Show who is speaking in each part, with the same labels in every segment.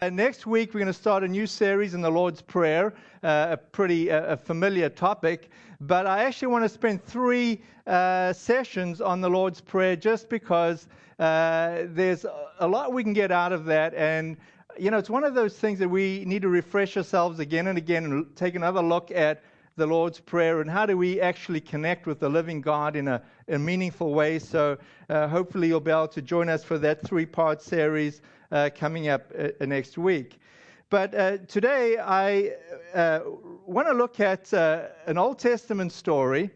Speaker 1: Uh, next week, we're going to start a new series in the Lord's Prayer, uh, a pretty uh, a familiar topic. But I actually want to spend three uh, sessions on the Lord's Prayer just because uh, there's a lot we can get out of that. And, you know, it's one of those things that we need to refresh ourselves again and again and take another look at the Lord's Prayer and how do we actually connect with the living God in a, a meaningful way. So uh, hopefully you'll be able to join us for that three part series coming up uh, next week. But uh, today I uh, want to look at uh, an Old Testament story.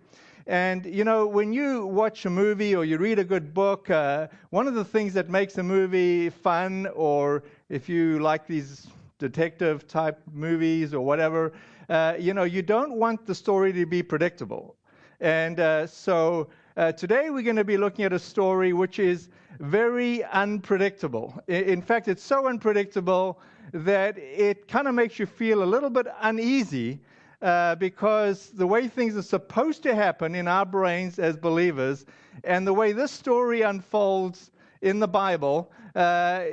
Speaker 1: And, you know, when you watch a movie or you read a good book, uh, one of the things that makes a movie fun, or if you like these detective type movies or whatever, uh, you know, you don't want the story to be predictable. And uh, so uh, today we're going to be looking at a story which is very unpredictable. In fact, it's so unpredictable that it kind of makes you feel a little bit uneasy uh, because the way things are supposed to happen in our brains as believers and the way this story unfolds in the Bible uh,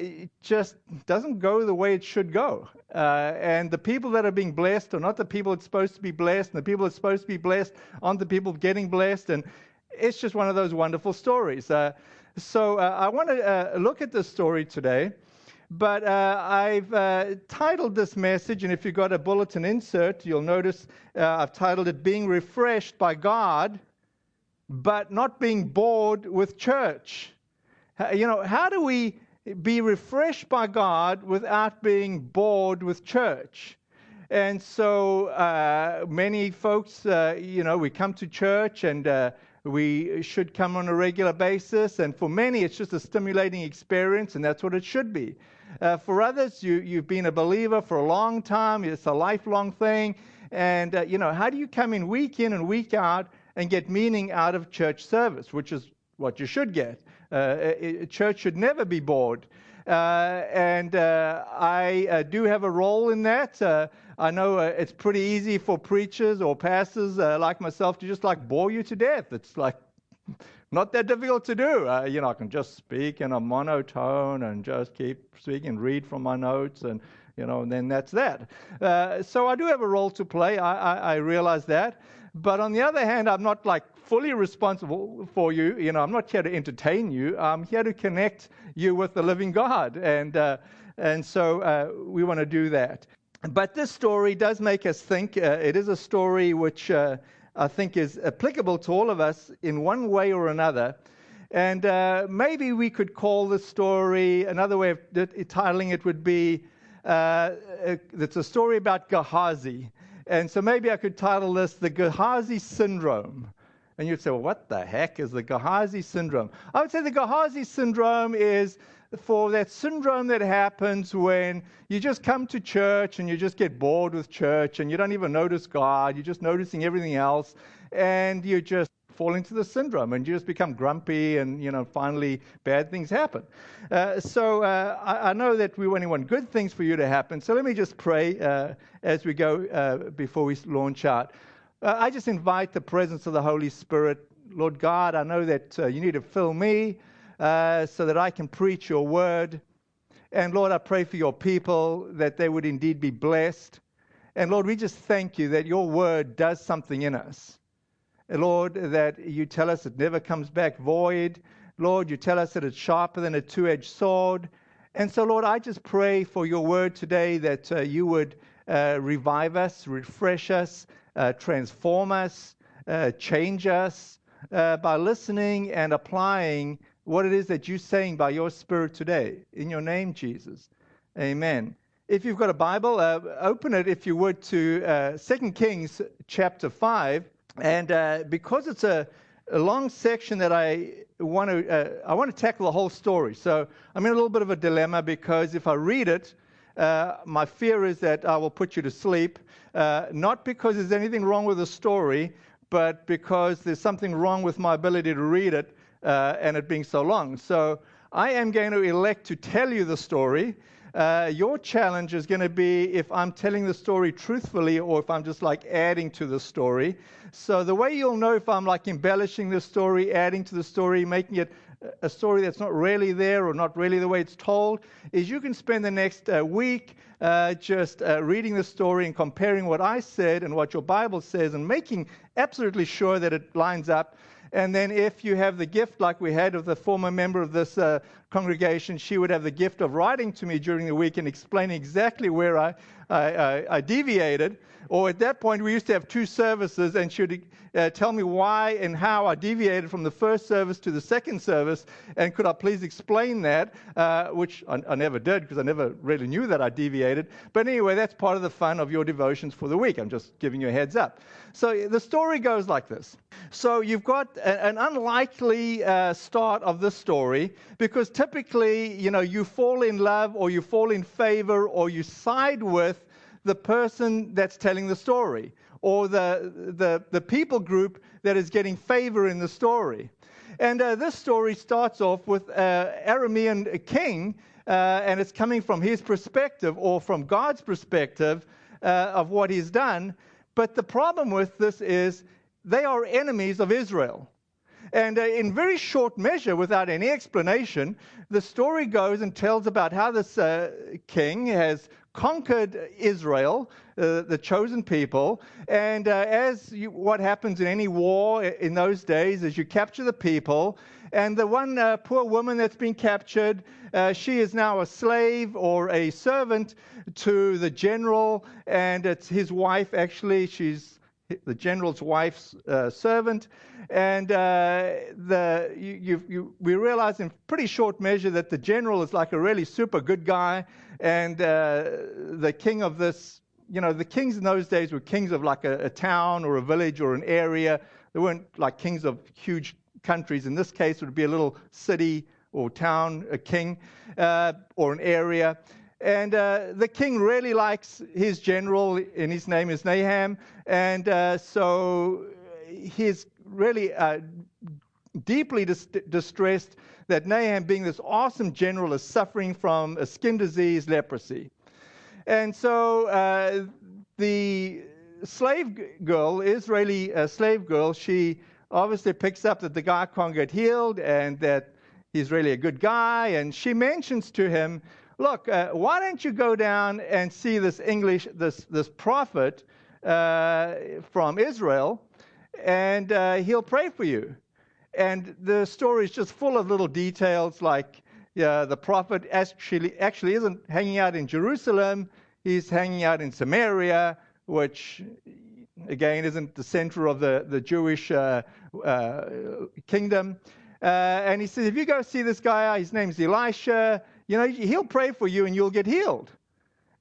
Speaker 1: just doesn't go the way it should go. Uh, and the people that are being blessed are not the people that's supposed to be blessed, and the people that's supposed to be blessed aren't the people getting blessed. And it's just one of those wonderful stories. Uh, so uh, I want to uh, look at this story today. But uh, I've uh, titled this message, and if you've got a bulletin insert, you'll notice I've titled it Being Refreshed by God, but Not Being Bored with Church. You know, how do we be refreshed by God without being bored with church? And so uh, many folks, uh, you know, we come to church and uh, we should come on a regular basis. And for many, it's just a stimulating experience, and that's what it should be. Uh, for others, you, you've been a believer for a long time, it's a lifelong thing. And, uh, you know, how do you come in week in and week out and get meaning out of church service, which is what you should get? Uh, a church should never be bored. Uh, and uh, I uh, do have a role in that. Uh, I know uh, it's pretty easy for preachers or pastors like myself to just like bore you to death. It's like not that difficult to do. Uh, you know, I can just speak in a monotone and just keep speaking, read from my notes, and you know, and then that's that. Uh, so I do have a role to play. I, I, I, realize that. But on the other hand, I'm not like fully responsible for you. You know, I'm not here to entertain you. I'm here to connect you with the living God, and uh, and so uh, we want to do that. But this story does make us think. Uh, it is a story which uh, I think is applicable to all of us in one way or another. And uh, maybe we could call the story, another way of titling it would be uh, it's a story about Gehazi. And so maybe I could title this The Gehazi Syndrome. And you'd say, well, what the heck is the Gehazi syndrome? I would say the Gehazi syndrome is for that syndrome that happens when you just come to church and you just get bored with church and you don't even notice God, you're just noticing everything else, and you just fall into the syndrome and you just become grumpy and you know finally bad things happen. Uh, so uh, I, I, know that we only want good things for you to happen so let me just pray uh, as we go uh, before we launch out. Uh, i just invite the presence of the holy spirit. Lord god i know that uh, you need to fill me uh, so that I can preach your word. And Lord, I pray for your people that they would indeed be blessed. And Lord, we just thank you that your word does something in us. Lord, that you tell us it never comes back void. Lord, you tell us that it's sharper than a two edged sword. And so, Lord, I just pray for your word today that uh, you would uh, revive us, refresh us, uh, transform us, uh, change us uh, by listening and applying what it is that you're saying by your Spirit today. In your name, Jesus. Amen. If you've got a Bible, uh, open it, if you would, to uh, 2 Kings chapter 5. And uh, because it's a, a, long section that I want to, uh, I want to tackle the whole story. So I'm in a little bit of a dilemma because if I read it, uh, my fear is that I will put you to sleep. Uh, not because there's anything wrong with the story, but because there's something wrong with my ability to read it uh, and it being so long. So I am going to elect to tell you the story. Uh, your challenge is going to be if I'm telling the story truthfully or if I'm just like adding to the story. So the way you'll know if I'm like embellishing the story, adding to the story, making it a story that's not really there or not really the way it's told, is you can spend the next uh, week uh, just uh, reading the story and comparing what I said and what your Bible says and making absolutely sure that it lines up. And then, if you have the gift, like we had of the former member of this uh, congregation, she would have the gift of writing to me during the week and explaining exactly where I, I, I, I deviated. Or at that point, we used to have two services, and she would uh, tell me why and how I deviated from the first service to the second service, and could I please explain that? Uh, which I, I, never did because I never really knew that I deviated. But anyway, that's part of the fun of your devotions for the week. I'm just giving you a heads up. So the story goes like this. So you've got a, an unlikely uh, start of the story because typically, you know, you fall in love or you fall in favor or you side with the person that's telling the story or the, the, the people group that is getting favor in the story. And uh, this story starts off with uh, Aramean king, uh, and it's coming from his perspective or from God's perspective uh, of what he's done. But the problem with this is they are enemies of Israel. And uh, in very short measure, without any explanation, the story goes and tells about how this uh, king has conquered Israel, uh, the chosen people. And uh, as you, what happens in any war in those days is you capture the people. And the one uh, poor woman that's been captured, uh, she is now a slave or a servant to the general, and it's his wife, actually. She's the general's wife's uh, servant. And uh, the, you, you, you, we realize in pretty short measure that the general is like a really super good guy. And uh, the king of this, you know, the kings in those days were kings of like a, a town or a village or an area. They weren't like kings of huge countries. In this case, it would be a little city or town, a king, uh, or an area. And uh, the king really likes his general, and his name is Nahum. And uh, so he's really uh, deeply dis- distressed that Nahum, being this awesome general, is suffering from a skin disease, leprosy. And so uh, the slave girl, Israeli uh, slave girl, she obviously picks up that the guy can't get healed and that he's really a good guy. And she mentions to him, Look, uh, why don't you go down and see this English, this, this prophet uh, from Israel, and uh, he'll pray for you. And the story is just full of little details like the prophet actually, actually isn't hanging out in Jerusalem, he's hanging out in Samaria, which again isn't the center of the, the Jewish uh, uh, kingdom. Uh, and he says, if you go see this guy, his name's Elisha, you know, he'll pray for you and you'll get healed.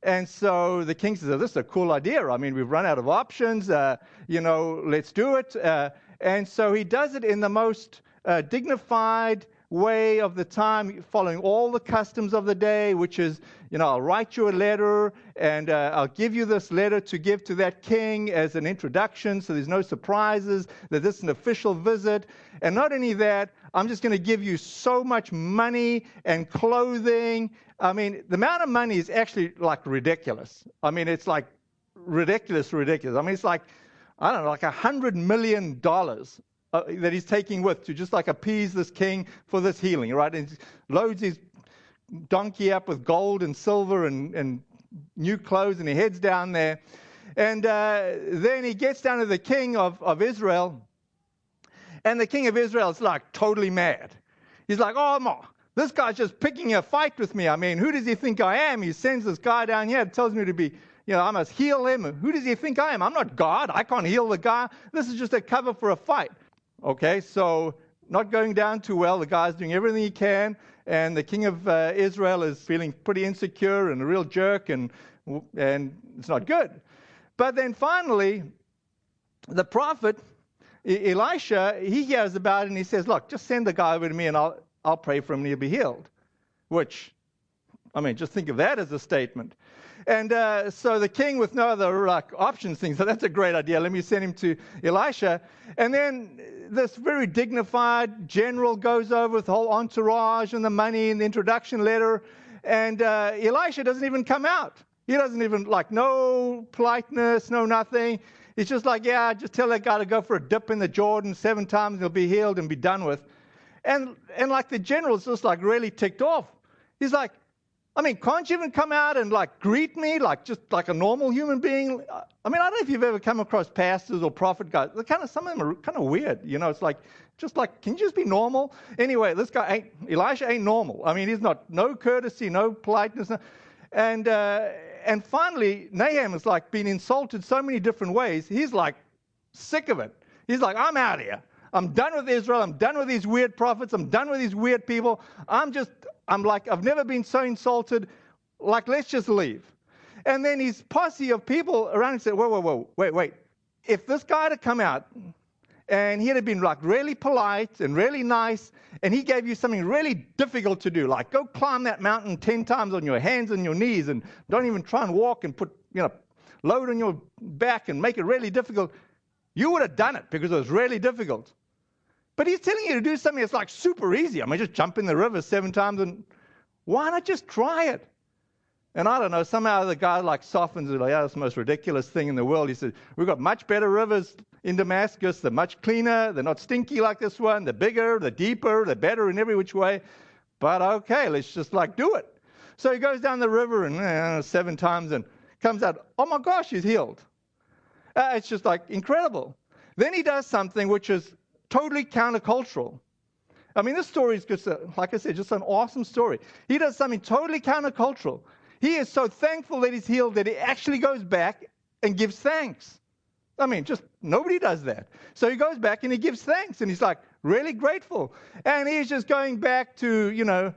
Speaker 1: And so the king says, oh, This is a cool idea. I mean, we've run out of options. Uh, you know, let's do it. Uh, and so he does it in the most uh, dignified way of the time, following all the customs of the day, which is, you know, I'll write you a letter and uh, I'll give you this letter to give to that king as an introduction so there's no surprises, that this is an official visit. And not only that, I'm just going to give you so much money and clothing I mean, the amount of money is actually like ridiculous. I mean, it's like ridiculous, ridiculous. I mean, it's like, I don't know, like a hundred million dollars uh, that he's taking with to just like appease this king for this healing, right? And loads his donkey up with gold and silver and, and new clothes, and he heads down there. And uh, then he gets down to the king of, of Israel, and the king of Israel is like totally mad. He's like, oh, ma, this guy's just picking a fight with me. I mean, who does he think I am? He sends this guy down here, and tells me to be, you know, I must heal him. Who does he think I am? I'm not God. I can't heal the guy. This is just a cover for a fight. Okay, so not going down too well. The guy's doing everything he can, and the king of uh, Israel is feeling pretty insecure and a real jerk, and, and it's not good. But then finally, the prophet, Elisha, he hears about it and he says, Look, just send the guy over to me and I'll, I'll pray for him and he'll be healed. Which, I mean, just think of that as a statement. And uh, so the king, with no other like, options, thinks, so that's a great idea. Let me send him to Elisha. And then this very dignified general goes over with the whole entourage and the money and the introduction letter. And uh, Elisha doesn't even come out. He doesn't even, like, no politeness, no nothing. He's just like, yeah, just tell that guy to go for a dip in the Jordan seven times, he'll be healed and be done with. And, and like the general's just like really ticked off. He's like, I mean, can't you even come out and like greet me like just like a normal human being? I mean, I don't know if you've ever come across pastors or prophet guys. They're kind of some of them are kind of weird. You know, it's like just like, can you just be normal? Anyway, this guy ain't Elisha ain't normal. I mean, he's not no courtesy, no politeness, no, and uh, and finally Nahum is like being insulted so many different ways. He's like sick of it. He's like, I'm out of here. I'm done with Israel. I'm done with these weird prophets. I'm done with these weird people. I'm just, I'm like, I've never been so insulted. Like, let's just leave. And then his posse of people around him said, whoa, whoa, whoa, wait, wait. If this guy had come out and he had been like really polite and really nice, and he gave you something really difficult to do, like go climb that mountain 10 times on your hands and your knees and don't even try and walk and put, you know, load on your back and make it really difficult, you would have done it because it was really difficult. But he's telling you to do something that's like super easy. I mean, just jump in the river seven times and why not just try it? And I don't know, somehow the guy like softens it, like, yeah, that's the most ridiculous thing in the world. He said, We've got much better rivers in Damascus. They're much cleaner. They're not stinky like this one. They're bigger, they're deeper, they're better in every which way. But okay, let's just like do it. So he goes down the river and uh, seven times and comes out, oh my gosh, he's healed. Uh, it's just like incredible. Then he does something which is totally countercultural. I mean, this story is just, a, like I said, just an awesome story. He does something totally countercultural. He is so thankful that he's healed that he actually goes back and gives thanks. I mean, just nobody does that. So he goes back and he gives thanks and he's like really grateful. And he's just going back to, you know,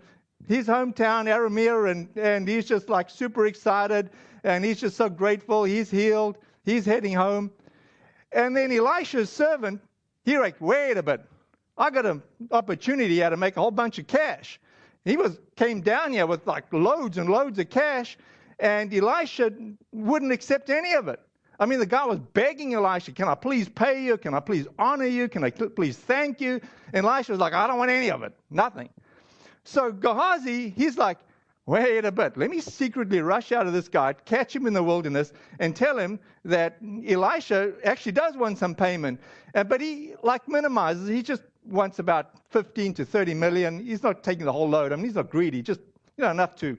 Speaker 1: his hometown, Aramea, and, and he's just like super excited and he's just so grateful. He's healed. He's heading home. And then Elisha's servant, he like, wait a bit. I got an opportunity here to make a whole bunch of cash. He was came down here with like loads and loads of cash, and Elisha wouldn't accept any of it. I mean, the guy was begging Elisha, Can I please pay you? Can I please honor you? Can I please thank you? And Elisha was like, I don't want any of it. Nothing. So Gehazi, he's like, Wait a bit. Let me secretly rush out of this guy, catch him in the wilderness, and tell him that Elisha actually does want some payment. Uh, but he, like, minimizes. He just wants about 15 to 30 million. He's not taking the whole load. I mean, he's not greedy, just, you know, enough to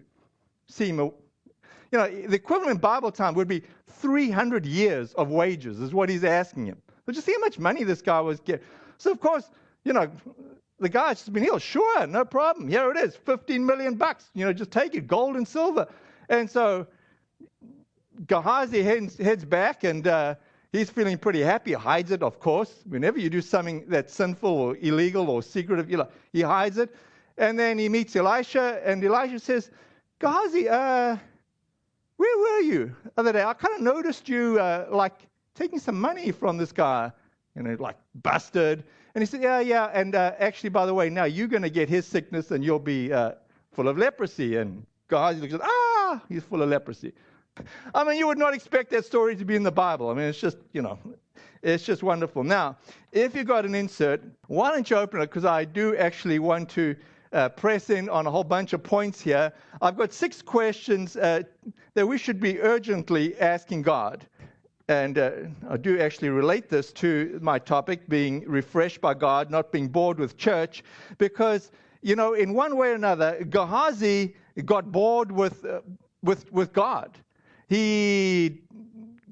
Speaker 1: see him. You know, the equivalent Bible time would be 300 years of wages, is what he's asking him. But just see how much money this guy was getting. So, of course, you know, the guy's just been healed. Sure, no problem. Here it is, 15 million bucks. You know, just take it, gold and silver. And so Gehazi heads, heads back and uh, he's feeling pretty happy. Hides it, of course. Whenever you do something that's sinful or illegal or secretive, you know, he hides it. And then he meets Elisha, and Elisha says, Gehazi, uh, where were you the other day? I kind of noticed you uh, like taking some money from this guy, you know, like busted. And he said, Yeah, yeah. And uh, actually, by the way, now you're going to get his sickness and you'll be uh, full of leprosy. And Gehazi looks at, Ah, he's full of leprosy. I mean, you would not expect that story to be in the Bible. I mean, it's just, you know, it's just wonderful. Now, if you've got an insert, why don't you open it? Because I do actually want to uh, press in on a whole bunch of points here. I've got six questions uh, that we should be urgently asking God. And uh, I do actually relate this to my topic being refreshed by God, not being bored with church, because, you know, in one way or another, Gehazi got bored with, uh, with, with God. He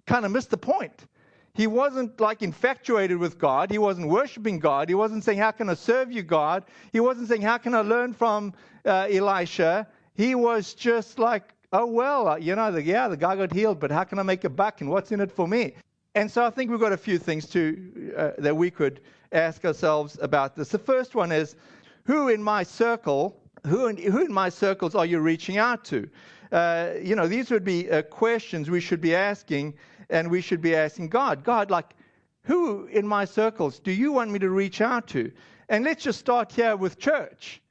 Speaker 1: kind of missed the point. He wasn't like infatuated with God. He wasn't worshiping God. He wasn't saying, How can I serve you, God? He wasn't saying, How can I learn from uh, Elisha? He was just like, oh, well, uh, you know, the, yeah, the guy got healed, but how can I make a buck and what's in it for me? And so I think we've got a few things to, uh, that we could ask ourselves about this. The first one is who in my circle, who in, who in my circles are you reaching out to? Uh, you know, these would be uh, questions we should be asking, and we should be asking God, God, like, who in my circles do you want me to reach out to? And let's just start here with church.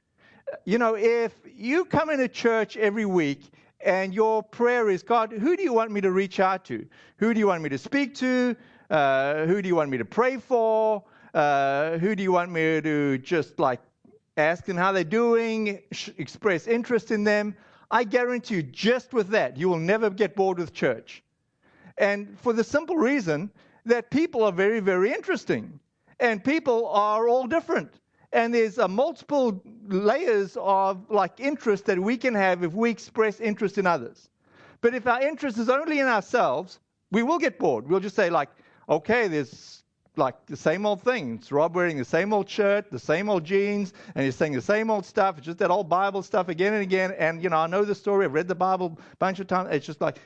Speaker 1: You know, if you come into church every week and your prayer is, God, who do you want me to reach out to? Who do you want me to speak to? Uh, who do you want me to pray for? Uh, who do you want me to just like ask them how they're doing, sh- express interest in them? I guarantee you, just with that, you will never get bored with church. And for the simple reason that people are very, very interesting. And people are all different. And there's uh, multiple layers of like interest that we can have if we express interest in others. But if our interest is only in ourselves, we will get bored. We'll just say, like, okay, there's like the same old thing. It's Rob wearing the same old shirt, the same old jeans, and he's saying the same old stuff. It's just that old Bible stuff again and again. And, you know, I know the story. I've read the Bible a bunch of times. It's just like,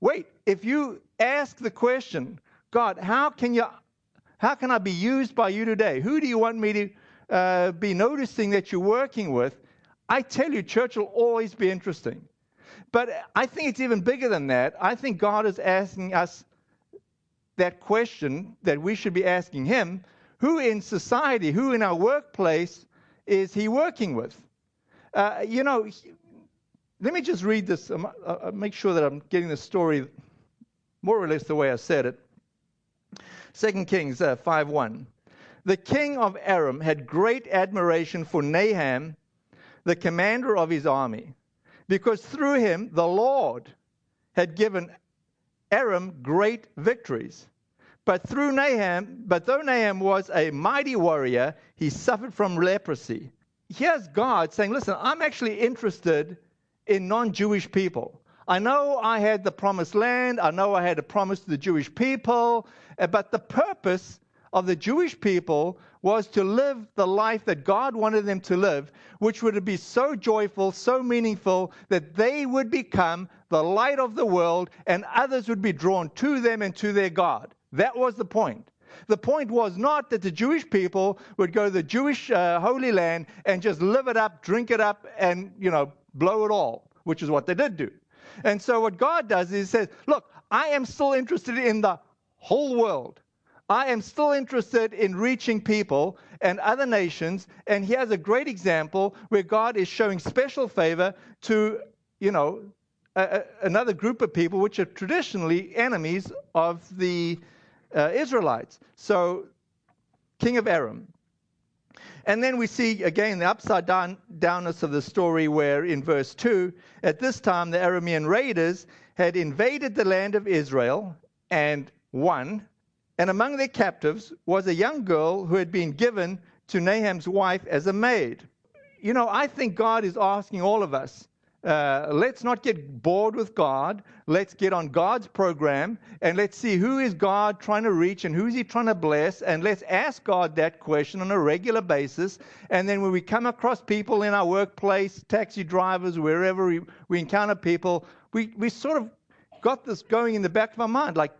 Speaker 1: wait, if you ask the question, God, how can you, how can I be used by you today? Who do you want me to uh, be noticing that you're working with? I tell you, church will always be interesting. But I think it's even bigger than that. I think God is asking us that question that we should be asking Him who in society, who in our workplace is He working with? Uh, you know, let me just read this, um, uh, uh, make sure that I'm getting the story more or less the way I said it. 2 Kings uh, 5 1. The king of Aram had great admiration for Nahum, the commander of his army, because through him the Lord had given Aram great victories. But through Nahum, but though Nahum was a mighty warrior, he suffered from leprosy. Here's God saying, Listen, I'm actually interested in non Jewish people. I know I had the promised land, I know I had a promise to the Jewish people, eh, but the purpose of the Jewish people was to live the life that God wanted them to live, which would be so joyful, so meaningful, that they would become the light of the world and others would be drawn to them and to their God. That was the point. The point was not that the Jewish people would go to the Jewish uh, Holy Land and just live it up, drink it up, and, you know, blow it all, which is what they did do. And so what God does is he says, look, I am still interested in the whole world. I am still interested in reaching people and other nations. And he has a great example where God is showing special favor to, you know, a, a, another group of people which are traditionally enemies of the uh, Israelites. So, king of Aram. And then we see again the upside down, downness of the story, where in verse 2, at this time the Aramean raiders had invaded the land of Israel and won. And among their captives was a young girl who had been given to Nahum's wife as a maid. You know, I think God is asking all of us uh, let's not get bored with God. Let's get on God's program and let's see who is God trying to reach and who is He trying to bless. And let's ask God that question on a regular basis. And then when we come across people in our workplace, taxi drivers, wherever we, we encounter people, we, we sort of got this going in the back of our mind like,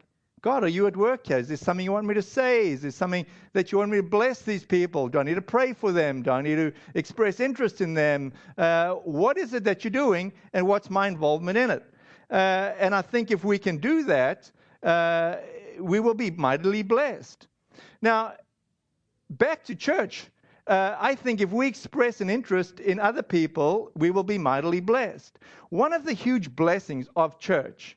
Speaker 1: God, are you at work here? Is there something you want me to say? Is there something that you want me to bless these people? Do I need to pray for them? Do I need to express interest in them? Uh, what is it that you're doing, and what's my involvement in it? Uh, and I think if we can do that, uh, we will be mightily blessed. Now, back to church. Uh, I think if we express an interest in other people, we will be mightily blessed. One of the huge blessings of church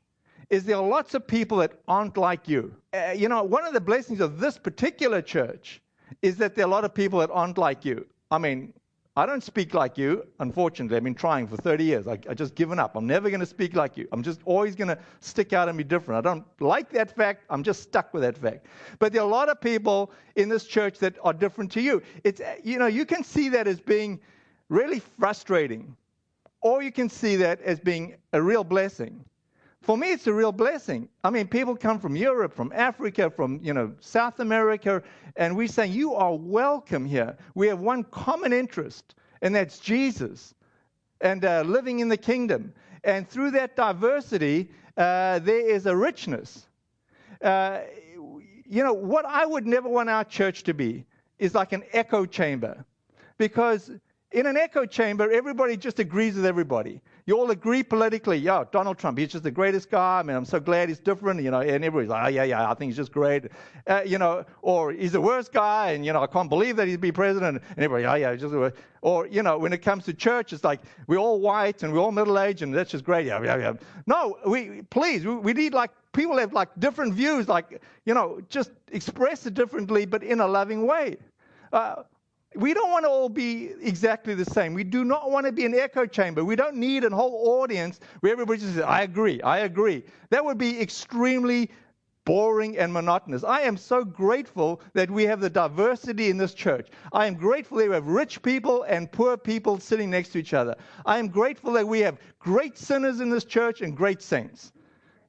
Speaker 1: is there are lots of people that aren't like you. Uh, you know, one of the blessings of this particular church is that there are a lot of people that aren't like you. I mean, I don't speak like you, unfortunately. I've been trying for 30 years. I, I just given up. I'm never going to speak like you. I'm just always going to stick out and be different. I don't like that fact. I'm just stuck with that fact. But there are a lot of people in this church that are different to you. It's, you know, you can see that as being really frustrating, or you can see that as being a real blessing for me, it's a real blessing. I mean, people come from Europe, from Africa, from you know South America, and we say you are welcome here. We have one common interest, and that's Jesus, and uh, living in the kingdom. And through that diversity, uh, there is a richness. Uh, you know what I would never want our church to be is like an echo chamber, because in an echo chamber, everybody just agrees with everybody you all agree politically, yeah, Donald Trump, he's just the greatest guy. I mean, I'm so glad he's different, you know, and everybody's like, oh, yeah, yeah, I think he's just great. Uh, you know, or he's the worst guy, and, you know, I can't believe that he'd be president. And everybody, oh, yeah, just the worst. Or, you know, when it comes to church, it's like, we're all white and we're all middle aged, and that's just great. Yeah, yeah, yeah. No, we, please, we, we need like, people have like different views, like, you know, just express it differently, but in a loving way. Uh, we don't want to all be exactly the same. We do not want to be an echo chamber. We don't need a whole audience where everybody just says, I agree, I agree. That would be extremely boring and monotonous. I am so grateful that we have the diversity in this church. I am grateful that we have rich people and poor people sitting next to each other. I am grateful that we have great sinners in this church and great saints.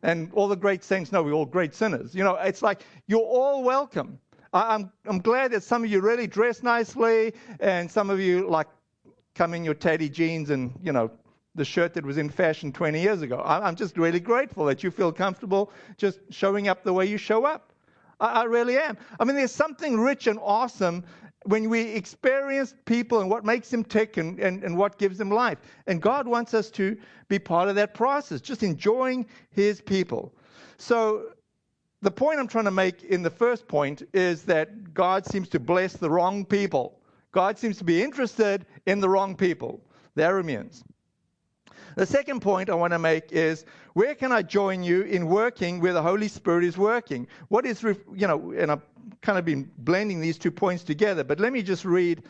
Speaker 1: And all the great saints know we're all great sinners. You know, it's like you're all welcome. I, I'm, I'm glad that some of you really dress nicely and some of you like come in your tatty jeans and, you know, the shirt that was in fashion 20 years ago. I'm just really grateful that you feel comfortable just showing up the way you show up. I, really am. I mean, there's something rich and awesome when we experience people and what makes them tick and, and, and what gives them life. And God wants us to be part of that process, just enjoying His people. So, the point I'm trying to make in the first point is that God seems to bless the wrong people. God seems to be interested in the wrong people, the Arameans. The second point I want to make is where can I join you in working where the Holy Spirit is working? What is, you know, and I've kind of been blending these two points together, but let me just read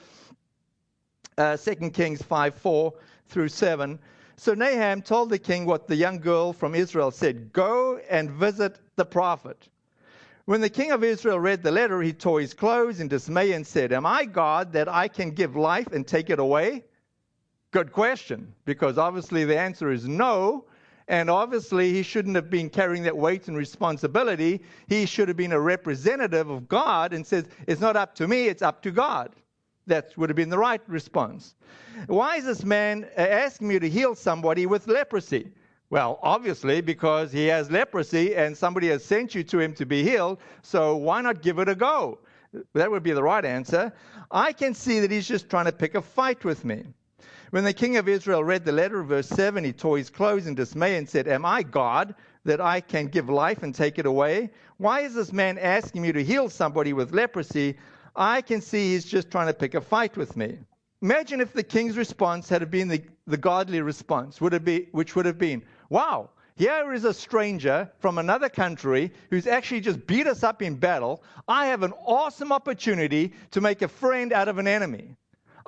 Speaker 1: uh, 2 Kings 5 4 through 7. So Nahum told the king what the young girl from Israel said Go and visit the prophet. When the king of Israel read the letter, he tore his clothes in dismay and said, Am I God that I can give life and take it away? Good question, because obviously the answer is no. And obviously, he shouldn't have been carrying that weight and responsibility. He should have been a representative of God and says, It's not up to me, it's up to God. That would have been the right response. Why is this man uh, asking me to heal somebody with leprosy? Well, obviously, because he has leprosy and somebody has sent you to him to be healed, so why not give it a go? That would be the right answer. I can see that he's just trying to pick a fight with me. When the king of Israel read the letter, of verse 7, he tore his clothes in dismay and said, Am I God that I can give life and take it away? Why is this man asking me to heal somebody with leprosy? I can see he's just trying to pick a fight with me. Imagine if the king's response had been the, the godly response, would be, which would have been, Wow, here is a stranger from another country who's actually just beat us up in battle. I have an awesome opportunity to make a friend out of an enemy.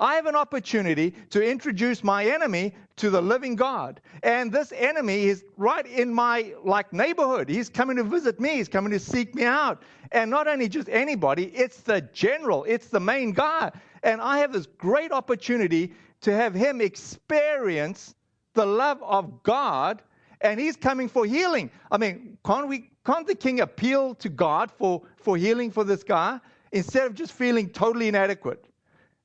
Speaker 1: I have an opportunity to introduce my enemy to the living God. And this enemy is right in my like neighborhood. He's coming to visit me. He's coming to seek me out. And not only just anybody, it's the general, it's the main guy. And I have this great opportunity to have him experience the love of God and he's coming for healing. I mean, can't we can't the king appeal to God for, for healing for this guy instead of just feeling totally inadequate?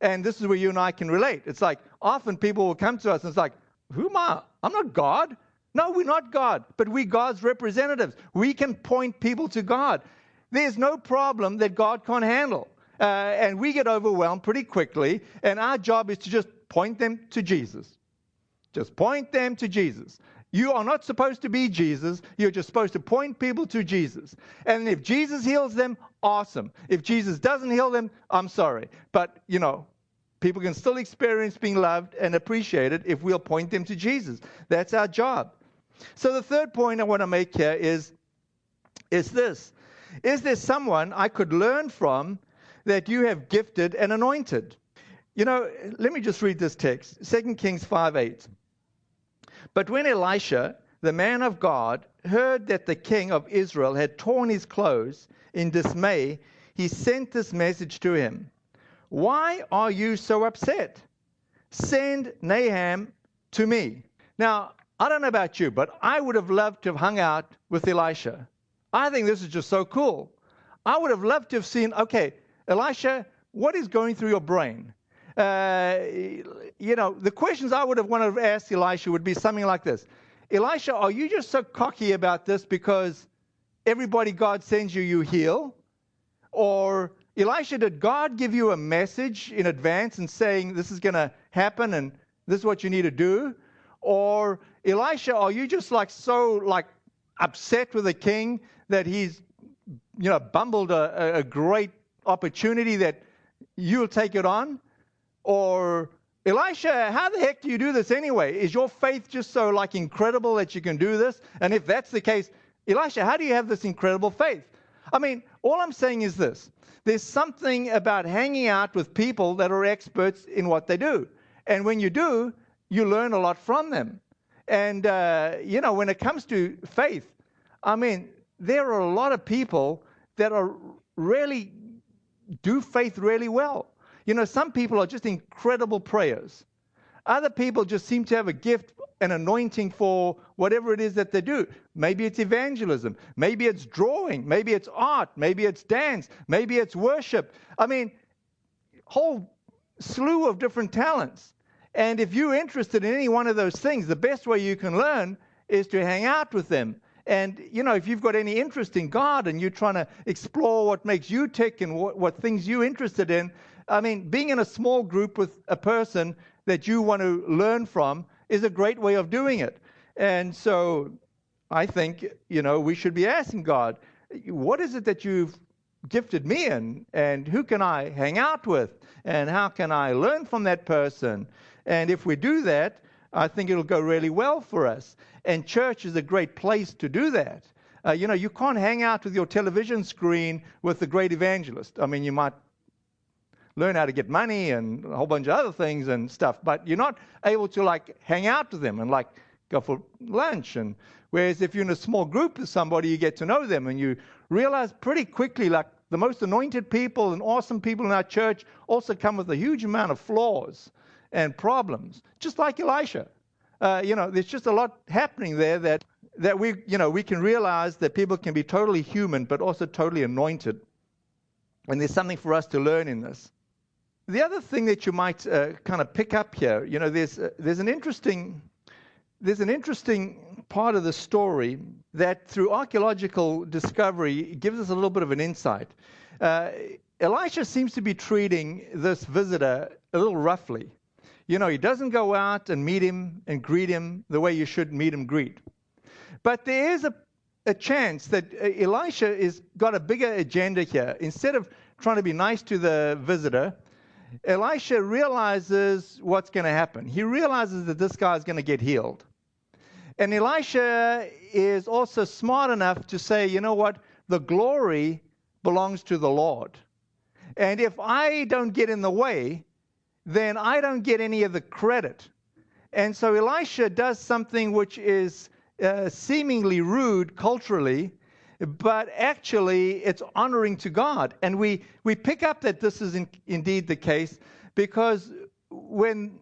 Speaker 1: And this is where you and I can relate. It's like often people will come to us and it's like, who am I? I'm not God. No, we're not God, but we're God's representatives. We can point people to God. There's no problem that God can't handle. Uh, and we get overwhelmed pretty quickly, and our job is to just point them to Jesus. Just point them to Jesus. You are not supposed to be Jesus. You're just supposed to point people to Jesus. And if Jesus heals them, awesome. If Jesus doesn't heal them, I'm sorry. But, you know, people can still experience being loved and appreciated if we'll point them to Jesus. That's our job. So the third point I want to make here is, is this. Is there someone I could learn from that you have gifted and anointed? You know, let me just read this text 2 Kings 5 8. But when Elisha, the man of God, heard that the king of Israel had torn his clothes in dismay, he sent this message to him Why are you so upset? Send Nahum to me. Now, I don't know about you, but I would have loved to have hung out with Elisha. I think this is just so cool. I would have loved to have seen, okay, Elisha, what is going through your brain? Uh, you know, the questions I would have wanted to ask Elisha would be something like this Elisha, are you just so cocky about this because everybody God sends you, you heal? Or, Elisha, did God give you a message in advance and saying this is going to happen and this is what you need to do? Or, Elisha, are you just like so like upset with the king that he's, you know, bumbled a, a great opportunity that you'll take it on? Or, Elisha, how the heck do you do this anyway? Is your faith just so like incredible that you can do this? And if that's the case, Elisha, how do you have this incredible faith? I mean, all I'm saying is this there's something about hanging out with people that are experts in what they do. And when you do, you learn a lot from them. And, uh, you know, when it comes to faith, I mean, there are a lot of people that are really do faith really well. You know, some people are just incredible prayers. Other people just seem to have a gift an anointing for whatever it is that they do. Maybe it's evangelism. Maybe it's drawing. Maybe it's art. Maybe it's dance. Maybe it's worship. I mean, whole slew of different talents. And if you're interested in any one of those things, the best way you can learn is to hang out with them. And, you know, if you've got any interest in God and you're trying to explore what makes you tick and what, what things you're interested in, I mean, being in a small group with a person that you want to learn from is a great way of doing it. And so I think, you know, we should be asking God, what is it that you've gifted me in? And who can I hang out with? And how can I learn from that person? And if we do that, I think it'll go really well for us. And church is a great place to do that. Uh, you know, you can't hang out with your television screen with the great evangelist. I mean, you might learn how to get money and a whole bunch of other things and stuff, but you're not able to like hang out with them and like go for lunch. And whereas if you're in a small group with somebody, you get to know them and you realize pretty quickly, like the most anointed people and awesome people in our church also come with a huge amount of flaws and problems, just like Elisha. Uh, you know, there's just a lot happening there that that we, you know, we can realize that people can be totally human, but also totally anointed. And there's something for us to learn in this. The other thing that you might uh, kind of pick up here, you know, there's uh, there's an interesting there's an interesting part of the story that through archaeological discovery gives us a little bit of an insight. Uh, Elisha seems to be treating this visitor a little roughly. You know, he doesn't go out and meet him and greet him the way you should meet him greet. But there is a, a chance that uh, Elisha is got a bigger agenda here. Instead of trying to be nice to the visitor, Elisha realizes what's going to happen. He realizes that this guy is going to get healed. And Elisha is also smart enough to say, you know what? The glory belongs to the Lord. And if I don't get in the way, then I don't get any of the credit. And so Elisha does something which is uh, seemingly rude culturally, but actually it's honoring to God. And we, we pick up that this is in, indeed the case because when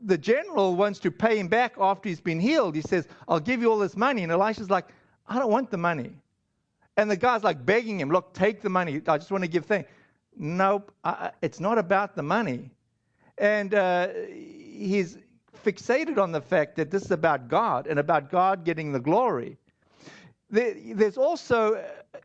Speaker 1: the general wants to pay him back after he's been healed, he says, I'll give you all this money. And Elisha's like, I don't want the money. And the guy's like begging him, Look, take the money. I just want to give thanks. Nope, I, it's not about the money. And uh, he's fixated on the fact that this is about God and about God getting the glory there's also uh,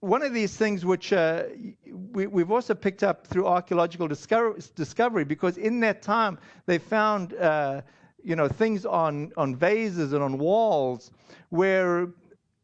Speaker 1: one of these things which uh, we, have also picked up through archaeological discover, discovery because in that time they found uh, you know things on, on vases and on walls where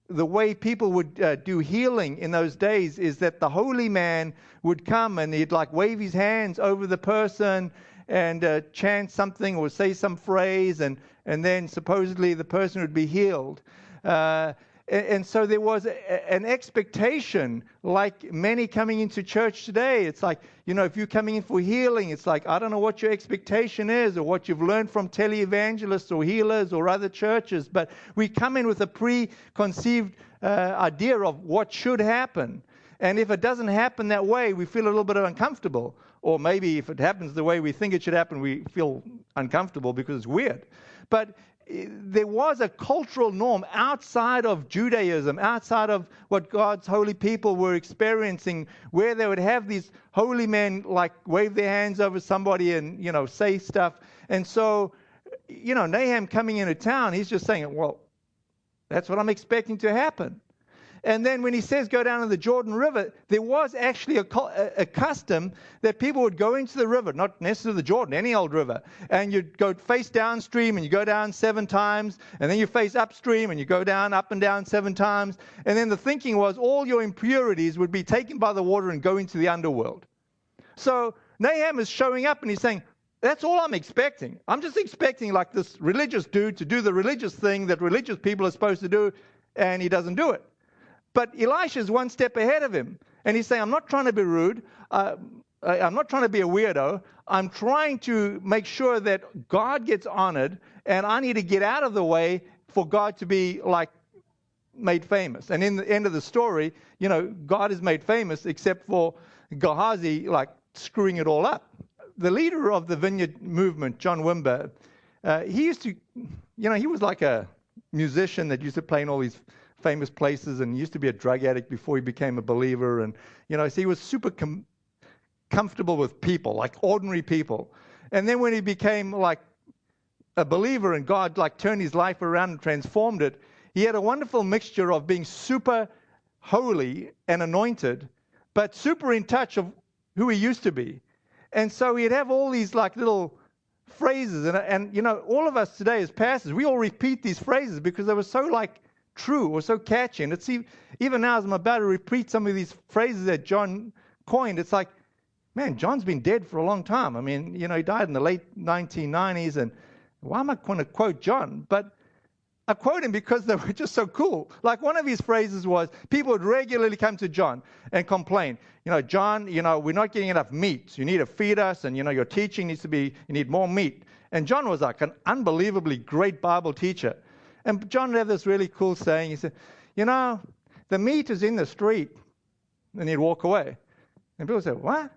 Speaker 1: the way people would uh, do healing in those days is that the holy man would come and he'd like wave his hands over the person and uh, chant something or say some phrase and, and then supposedly the person would be healed. Uh, and so there was an expectation, like many coming into church today. It's like, you know, if you're coming in for healing, it's like, I don't know what your expectation is or what you've learned from televangelists or healers or other churches, but we come in with a preconceived uh, idea of what should happen. And if it doesn't happen that way, we feel a little bit uncomfortable. Or maybe if it happens the way we think it should happen, we feel uncomfortable because it's weird. But there was a cultural norm outside of Judaism, outside of what God's holy people were experiencing, where they would have these holy men like wave their hands over somebody and, you know, say stuff. And so, you know, Nahum coming into town, he's just saying, well, that's what I'm expecting to happen. And then when he says go down to the Jordan River, there was actually a, a, custom that people would go into the river, not necessarily the Jordan, any old river, and you'd go face downstream and you go down seven times, and then you face upstream and you go down, up and down seven times. And then the thinking was all your impurities would be taken by the water and go into the underworld. So Nahum is showing up and he's saying, that's all I'm expecting. I'm just expecting like this religious dude to do the religious thing that religious people are supposed to do, and he doesn't do it. But Elisha's one step ahead of him. And he's saying, I'm not trying to be rude. Uh, I'm not trying to be a weirdo. I'm trying to make sure that God gets honored, and I need to get out of the way for God to be like made famous. And in the end of the story, you know, God is made famous except for Gehazi, like screwing it all up. The leader of the vineyard movement, John Wimber, uh, he used to, you know, he was like a musician that used to play in all these famous places and used to be a drug addict before he became a believer. And, you know, so he was super com- comfortable with people, like ordinary people. And then when he became like a believer and God like turned his life around and transformed it, he had a wonderful mixture of being super holy and anointed, but super in touch of who he used to be. And so he'd have all these like little phrases. And, and you know, all of us today as pastors, we all repeat these phrases because they were so like true or so catchy. And it's even now as I'm about to repeat some of these phrases that John coined, it's like, man, John's been dead for a long time. I mean, you know, he died in the late 1990s, and why am I going to quote John? But I quote him because they were just so cool. Like one of his phrases was, people would regularly come to John and complain, you know, John, you know, we're not getting enough meat. You need to feed us, and you know, your teaching needs to be, you need more meat. And John was like an unbelievably great Bible teacher. And John had this really cool saying. He said, you know, the meat is in the street. And he'd walk away. And people said, what?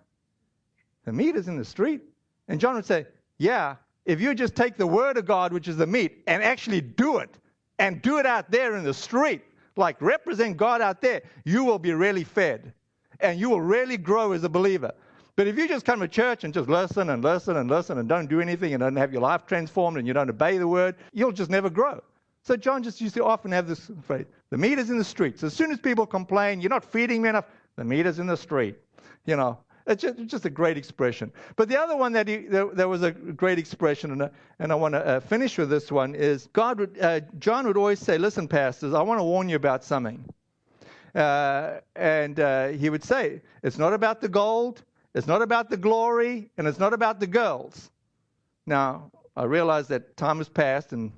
Speaker 1: The meat is in the street? And John would say, yeah, if you just take the word of God, which is the meat, and actually do it, and do it out there in the street, like represent God out there, you will be really fed. And you will really grow as a believer. But if you just come to church and just listen and listen and listen and don't do anything and don't have your life transformed and you don't obey the word, you'll just never grow. So John just used to often have this phrase the meat is in the streets. As soon as people complain, you're not feeding me enough, the meat is in the street. You know, it's just, it's just, a great expression. But the other one that he, there, there, was a great expression, and, uh, and I want to uh, finish with this one is God would, uh, John would always say, "Listen, pastors, I want to warn you about something." Uh, and uh, he would say, "It's not about the gold, it's not about the glory, and it's not about the girls." Now I realize that time has passed, and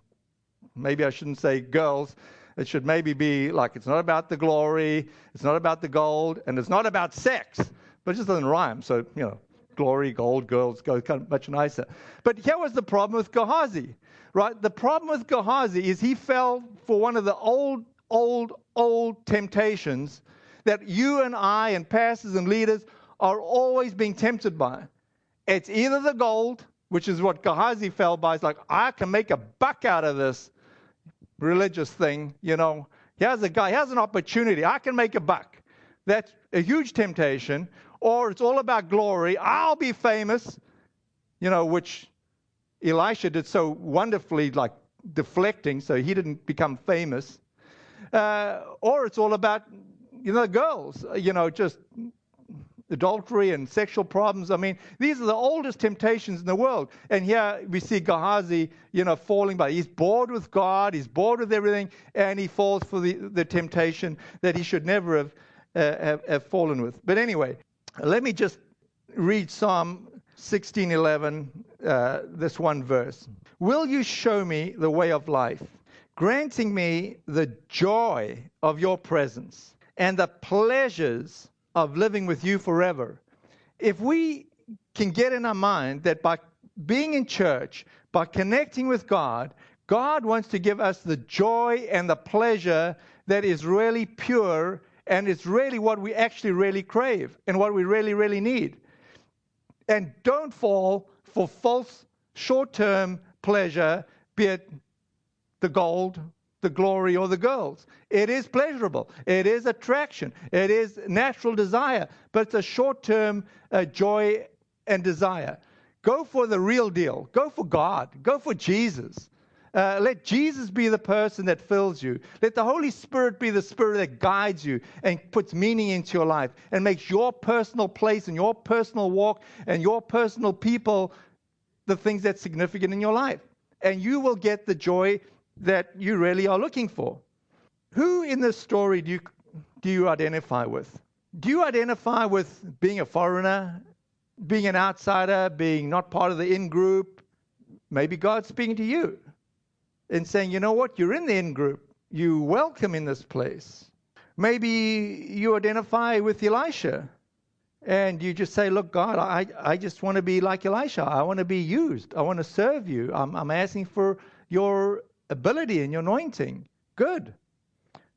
Speaker 1: maybe I shouldn't say girls. It should maybe be like it's not about the glory, it's not about the gold, and it's not about sex but it just doesn't rhyme. So, you know, glory, gold, girls go kind of much nicer. But here was the problem with Gehazi, right? The problem with Gehazi is he fell for one of the old, old, old temptations that you and I and pastors and leaders are always being tempted by. It's either the gold, which is what Gehazi fell by. It's like, I can make a buck out of this religious thing, you know. Here's a guy, here's an opportunity. I can make a buck. That's a huge temptation or it's all about glory. I'll be famous, you know, which Elisha did so wonderfully, like deflecting, so he didn't become famous. Uh, or it's all about, you know, girls, you know, just adultery and sexual problems. I mean, these are the oldest temptations in the world. And here we see Gehazi, you know, falling by. He's bored with God, he's bored with everything, and he falls for the, the temptation that he should never have, uh, have, have fallen with. But anyway, let me just read Psalm 16:11, uh, this one verse. Will you show me the way of life, granting me the joy of your presence and the pleasures of living with you forever? If we can get in our mind that by being in church, by connecting with God, God wants to give us the joy and the pleasure that is really pure and it's really what we actually really crave and what we really, really need. And don't fall for false short term pleasure, be it the gold, the glory, or the girls. It is pleasurable, it is attraction, it is natural desire, but it's a short term uh, joy and desire. Go for the real deal. Go for God. Go for Jesus. Uh, let Jesus be the person that fills you. Let the Holy Spirit be the Spirit that guides you and puts meaning into your life and makes your personal place and your personal walk and your personal people the things that's significant in your life. And you will get the joy that you really are looking for. Who in this story do you, do you identify with? Do you identify with being a foreigner, being an outsider, being not part of the in group? Maybe God's speaking to you and saying, you know what, you're in the in group, you welcome in this place. Maybe you identify with Elisha and you just say, Look, God, I, I just want to be like Elisha. I want to be used. I want to serve you. I'm, I'm asking for your ability and your anointing. Good.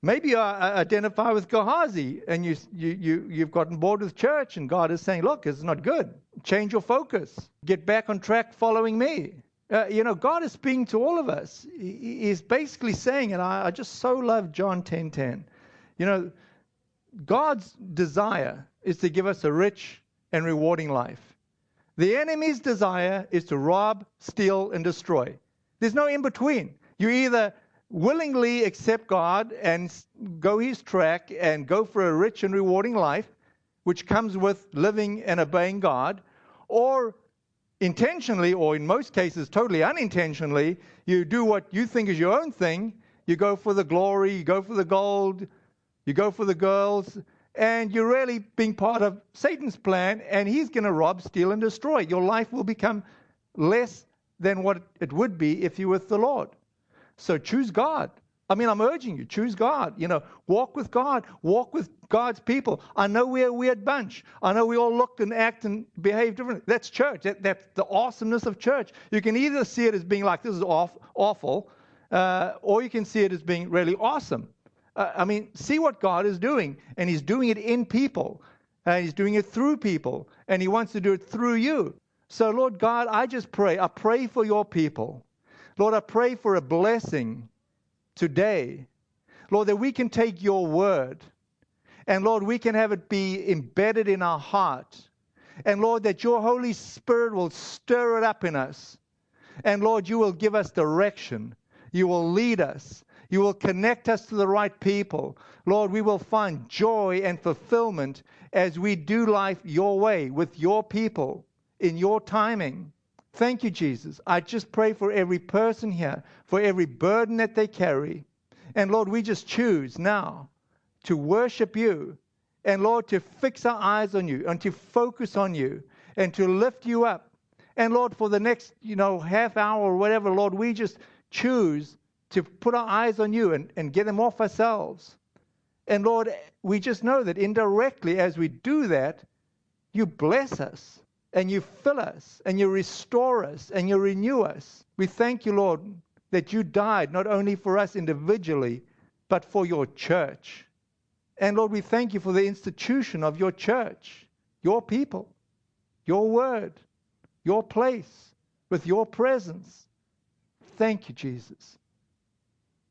Speaker 1: Maybe you identify with Gehazi and you, you, you, you've gotten bored with church, and God is saying, Look, it's not good. Change your focus. Get back on track following me. Uh, you know, God is speaking to all of us. He, he's basically saying, and I, I just so love John 10 10. You know, God's desire is to give us a rich and rewarding life. The enemy's desire is to rob, steal, and destroy. There's no in between. You either willingly accept God and go his track and go for a rich and rewarding life, which comes with living and obeying God, or intentionally, or in most cases, totally unintentionally, you do what you think is your own thing. You go for the glory, you go for the gold, you go for the girls, and you're really being part of Satan's plan, and he's going to rob, steal, and destroy. Your life will become less than what it would be if you were with the Lord. So choose God. I mean, I'm urging you, choose God. You know, walk with God, walk with God's people. I know we're a weird bunch. I know we all look and act and behave differently. That's church. That, that's the awesomeness of church. You can either see it as being like, this is off, awful, uh, or you can see it as being really awesome. Uh, I mean, see what God is doing, and He's doing it in people, and He's doing it through people, and He wants to do it through you. So, Lord God, I just pray. I pray for your people. Lord, I pray for a blessing today. Lord, that we can take your word and Lord, we can have it be embedded in our heart. And Lord, that your Holy Spirit will stir it up in us. And Lord, you will give us direction. You will lead us. You will connect us to the right people. Lord, we will find joy and fulfillment as we do life your way with your people in your timing. Thank you, Jesus. I just pray for every person here, for every burden that they carry. And Lord, we just choose now to worship you. And Lord, to fix our eyes on you and to focus on you and to lift you up. And Lord, for the next, you know, half hour or whatever, Lord, we just choose to put our eyes on you and, and get them off ourselves. And Lord, we just know that indirectly, as we do that, you bless us and you fill us and you restore us and you renew us. We thank you, Lord, that you died not only for us individually, but for your church. And Lord, we thank you for the institution of your church, your people, your word, your place, with your presence. Thank you, Jesus.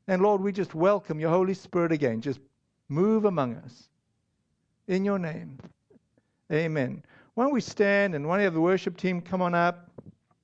Speaker 1: And Lord, we just welcome your Holy Spirit again. Just move among us. In your name. Amen. Why don't we stand and why one of the worship team come on up?